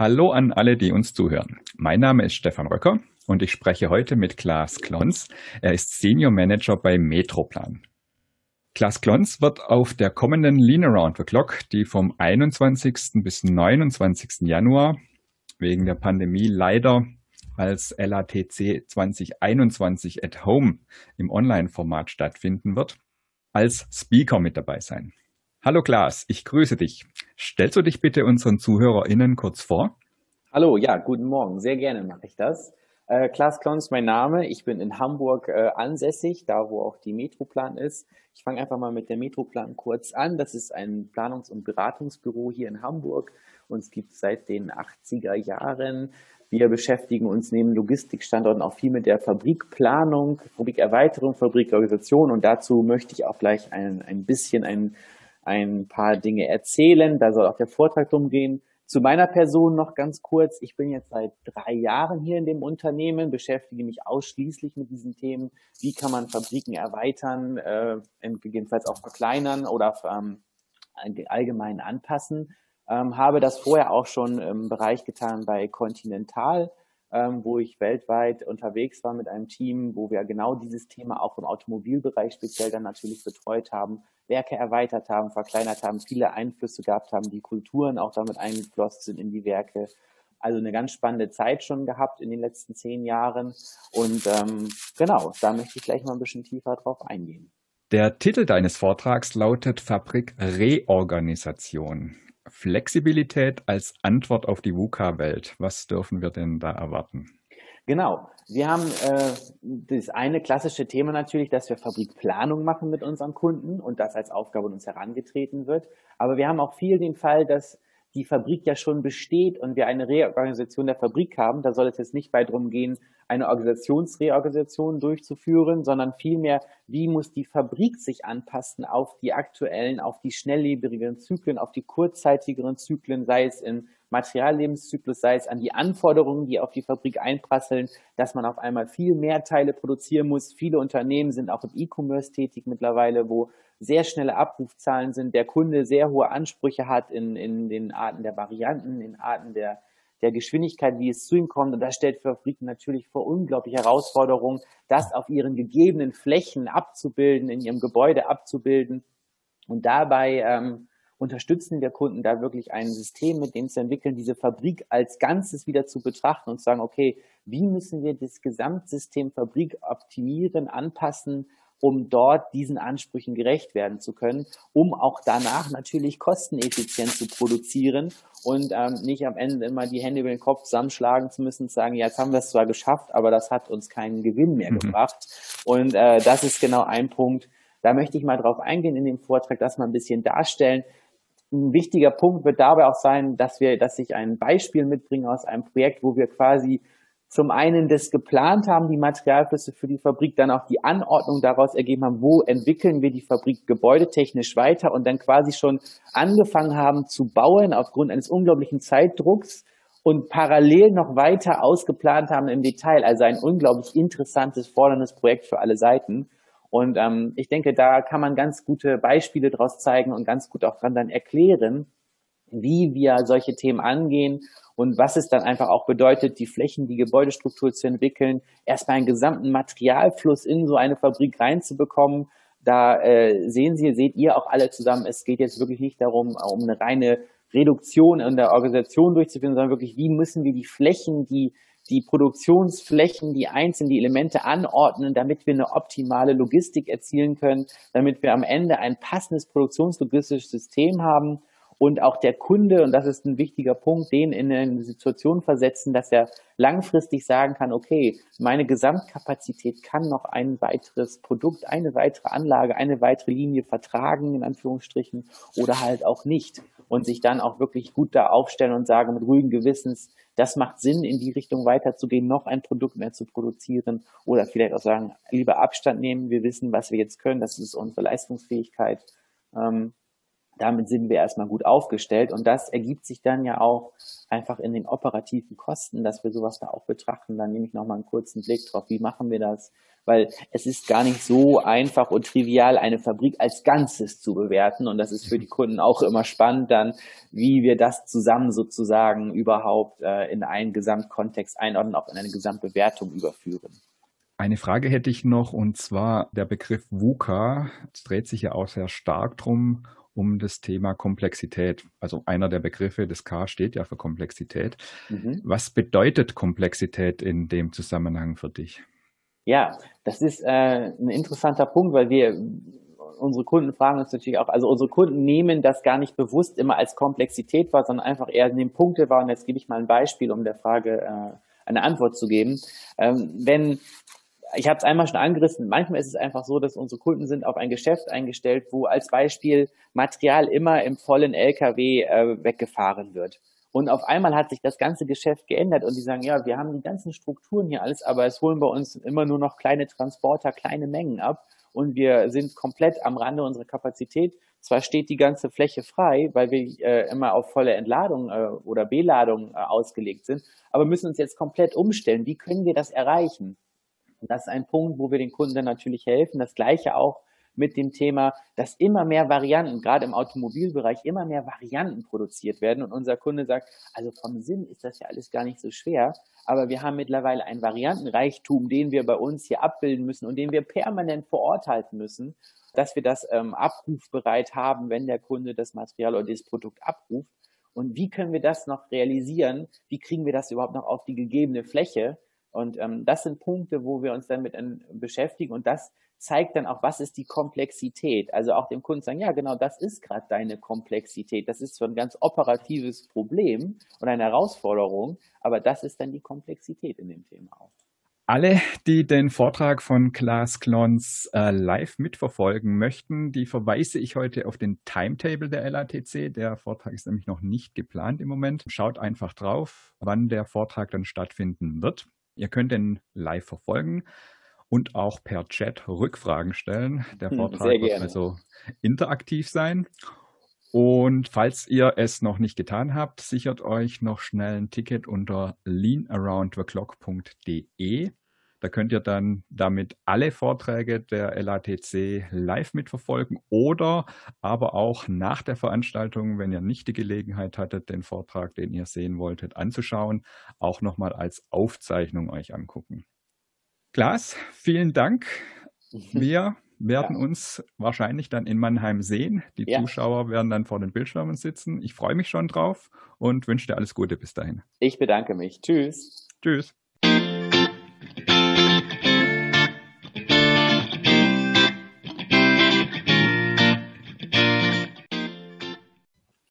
Hallo an alle, die uns zuhören. Mein Name ist Stefan Röcker und ich spreche heute mit Klaas Klons. Er ist Senior Manager bei Metroplan. Klaas Klons wird auf der kommenden Lean Around the Clock, die vom 21. bis 29. Januar wegen der Pandemie leider als LATC 2021 at Home im Online-Format stattfinden wird, als Speaker mit dabei sein. Hallo Klaas, ich grüße dich. Stellst du dich bitte unseren ZuhörerInnen kurz vor? Hallo, ja, guten Morgen. Sehr gerne mache ich das. Äh, Klaas Klaun ist mein Name. Ich bin in Hamburg äh, ansässig, da wo auch die Metroplan ist. Ich fange einfach mal mit der Metroplan kurz an. Das ist ein Planungs- und Beratungsbüro hier in Hamburg. Uns gibt es seit den 80er Jahren. Wir beschäftigen uns neben Logistikstandorten auch viel mit der Fabrikplanung, Fabrikerweiterung, Fabrikorganisation. Und dazu möchte ich auch gleich ein, ein bisschen ein, ein paar Dinge erzählen. Da soll auch der Vortrag drum gehen. Zu meiner Person noch ganz kurz. Ich bin jetzt seit drei Jahren hier in dem Unternehmen, beschäftige mich ausschließlich mit diesen Themen. Wie kann man Fabriken erweitern, äh, gegebenenfalls auch verkleinern oder ähm, allgemein anpassen? Ähm, habe das vorher auch schon im Bereich getan bei Continental, ähm, wo ich weltweit unterwegs war mit einem Team, wo wir genau dieses Thema auch im Automobilbereich speziell dann natürlich betreut haben, Werke erweitert haben, verkleinert haben, viele Einflüsse gehabt haben, die Kulturen auch damit eingeflossen sind in die Werke. Also eine ganz spannende Zeit schon gehabt in den letzten zehn Jahren. Und ähm, genau, da möchte ich gleich mal ein bisschen tiefer drauf eingehen. Der Titel deines Vortrags lautet Fabrik Reorganisation. Flexibilität als Antwort auf die VUCA-Welt. Was dürfen wir denn da erwarten? Genau. Wir haben äh, das eine klassische Thema natürlich, dass wir Fabrikplanung machen mit unseren Kunden und das als Aufgabe uns herangetreten wird. Aber wir haben auch viel den Fall, dass die Fabrik ja schon besteht und wir eine Reorganisation der Fabrik haben, da soll es jetzt nicht weit darum gehen, eine Organisationsreorganisation durchzuführen, sondern vielmehr, wie muss die Fabrik sich anpassen auf die aktuellen, auf die schnelllebigeren Zyklen, auf die kurzzeitigeren Zyklen, sei es im Materiallebenszyklus, sei es an die Anforderungen, die auf die Fabrik einprasseln, dass man auf einmal viel mehr Teile produzieren muss. Viele Unternehmen sind auch im E-Commerce tätig mittlerweile, wo sehr schnelle Abrufzahlen sind, der Kunde sehr hohe Ansprüche hat in, in den Arten der Varianten, in Arten der, der Geschwindigkeit, wie es zu ihm kommt. Und das stellt Fabriken natürlich vor unglaubliche Herausforderungen, das auf ihren gegebenen Flächen abzubilden, in ihrem Gebäude abzubilden. Und dabei ähm, unterstützen wir Kunden da wirklich ein System mit dem zu entwickeln, diese Fabrik als Ganzes wieder zu betrachten und zu sagen, okay, wie müssen wir das Gesamtsystem Fabrik optimieren, anpassen, um dort diesen Ansprüchen gerecht werden zu können, um auch danach natürlich kosteneffizient zu produzieren und ähm, nicht am Ende immer die Hände über den Kopf zusammenschlagen zu müssen und sagen, ja, jetzt haben wir es zwar geschafft, aber das hat uns keinen Gewinn mehr mhm. gebracht. Und äh, das ist genau ein Punkt, da möchte ich mal drauf eingehen in dem Vortrag, das mal ein bisschen darstellen. Ein wichtiger Punkt wird dabei auch sein, dass wir, dass ich ein Beispiel mitbringe aus einem Projekt, wo wir quasi zum einen das geplant haben, die Materialflüsse für die Fabrik, dann auch die Anordnung daraus ergeben haben, wo entwickeln wir die Fabrik gebäudetechnisch weiter und dann quasi schon angefangen haben zu bauen aufgrund eines unglaublichen Zeitdrucks und parallel noch weiter ausgeplant haben im Detail. Also ein unglaublich interessantes, forderndes Projekt für alle Seiten. Und ähm, ich denke, da kann man ganz gute Beispiele draus zeigen und ganz gut auch dran dann erklären, wie wir solche Themen angehen und was es dann einfach auch bedeutet, die Flächen, die Gebäudestruktur zu entwickeln, erstmal einen gesamten Materialfluss in so eine Fabrik reinzubekommen. Da äh, sehen Sie, seht ihr auch alle zusammen, es geht jetzt wirklich nicht darum, um eine reine Reduktion in der Organisation durchzuführen, sondern wirklich, wie müssen wir die Flächen, die die Produktionsflächen, die einzelnen, die Elemente anordnen, damit wir eine optimale Logistik erzielen können, damit wir am Ende ein passendes produktionslogistisches System haben und auch der Kunde, und das ist ein wichtiger Punkt, den in eine Situation versetzen, dass er langfristig sagen kann, okay, meine Gesamtkapazität kann noch ein weiteres Produkt, eine weitere Anlage, eine weitere Linie vertragen, in Anführungsstrichen, oder halt auch nicht. Und sich dann auch wirklich gut da aufstellen und sagen mit ruhigen Gewissens, das macht Sinn, in die Richtung weiterzugehen, noch ein Produkt mehr zu produzieren oder vielleicht auch sagen, lieber Abstand nehmen, wir wissen, was wir jetzt können, das ist unsere Leistungsfähigkeit. Ähm, damit sind wir erstmal gut aufgestellt und das ergibt sich dann ja auch einfach in den operativen Kosten, dass wir sowas da auch betrachten. Dann nehme ich nochmal einen kurzen Blick drauf, wie machen wir das? Weil es ist gar nicht so einfach und trivial, eine Fabrik als Ganzes zu bewerten und das ist für die Kunden auch immer spannend dann, wie wir das zusammen sozusagen überhaupt äh, in einen Gesamtkontext einordnen, auch in eine Gesamtbewertung überführen. Eine Frage hätte ich noch, und zwar der Begriff VUCA dreht sich ja auch sehr stark drum, um das Thema Komplexität. Also einer der Begriffe, das K steht ja für Komplexität. Mhm. Was bedeutet Komplexität in dem Zusammenhang für dich? Ja, das ist äh, ein interessanter Punkt, weil wir unsere Kunden fragen uns natürlich auch, also unsere Kunden nehmen das gar nicht bewusst immer als Komplexität wahr, sondern einfach eher in den Punkte wahr. Und jetzt gebe ich mal ein Beispiel, um der Frage äh, eine Antwort zu geben. Ähm, wenn ich habe es einmal schon angerissen, manchmal ist es einfach so, dass unsere Kunden sind auf ein Geschäft eingestellt, wo als Beispiel Material immer im vollen LKW äh, weggefahren wird. Und auf einmal hat sich das ganze Geschäft geändert und die sagen, ja, wir haben die ganzen Strukturen hier alles, aber es holen bei uns immer nur noch kleine Transporter, kleine Mengen ab und wir sind komplett am Rande unserer Kapazität. Zwar steht die ganze Fläche frei, weil wir äh, immer auf volle Entladung äh, oder Beladung äh, ausgelegt sind, aber müssen uns jetzt komplett umstellen. Wie können wir das erreichen? Und das ist ein Punkt, wo wir den Kunden natürlich helfen. Das gleiche auch mit dem Thema, dass immer mehr Varianten, gerade im Automobilbereich, immer mehr Varianten produziert werden. Und unser Kunde sagt, also vom Sinn ist das ja alles gar nicht so schwer, aber wir haben mittlerweile einen Variantenreichtum, den wir bei uns hier abbilden müssen und den wir permanent vor Ort halten müssen, dass wir das ähm, abrufbereit haben, wenn der Kunde das Material oder das Produkt abruft. Und wie können wir das noch realisieren? Wie kriegen wir das überhaupt noch auf die gegebene Fläche? Und ähm, das sind Punkte, wo wir uns damit beschäftigen und das zeigt dann auch, was ist die Komplexität. Also auch dem Kunden sagen, ja genau, das ist gerade deine Komplexität. Das ist so ein ganz operatives Problem und eine Herausforderung, aber das ist dann die Komplexität in dem Thema auch. Alle, die den Vortrag von Klaas Klons äh, live mitverfolgen möchten, die verweise ich heute auf den Timetable der LATC. Der Vortrag ist nämlich noch nicht geplant im Moment. Schaut einfach drauf, wann der Vortrag dann stattfinden wird. Ihr könnt den live verfolgen und auch per Chat Rückfragen stellen. Der hm, Vortrag wird also interaktiv sein. Und falls ihr es noch nicht getan habt, sichert euch noch schnell ein Ticket unter leanaroundtheclock.de. Da könnt ihr dann damit alle Vorträge der LATC live mitverfolgen oder aber auch nach der Veranstaltung, wenn ihr nicht die Gelegenheit hattet, den Vortrag, den ihr sehen wolltet, anzuschauen, auch nochmal als Aufzeichnung euch angucken. Klaas, vielen Dank. Wir werden ja. uns wahrscheinlich dann in Mannheim sehen. Die ja. Zuschauer werden dann vor den Bildschirmen sitzen. Ich freue mich schon drauf und wünsche dir alles Gute bis dahin. Ich bedanke mich. Tschüss. Tschüss.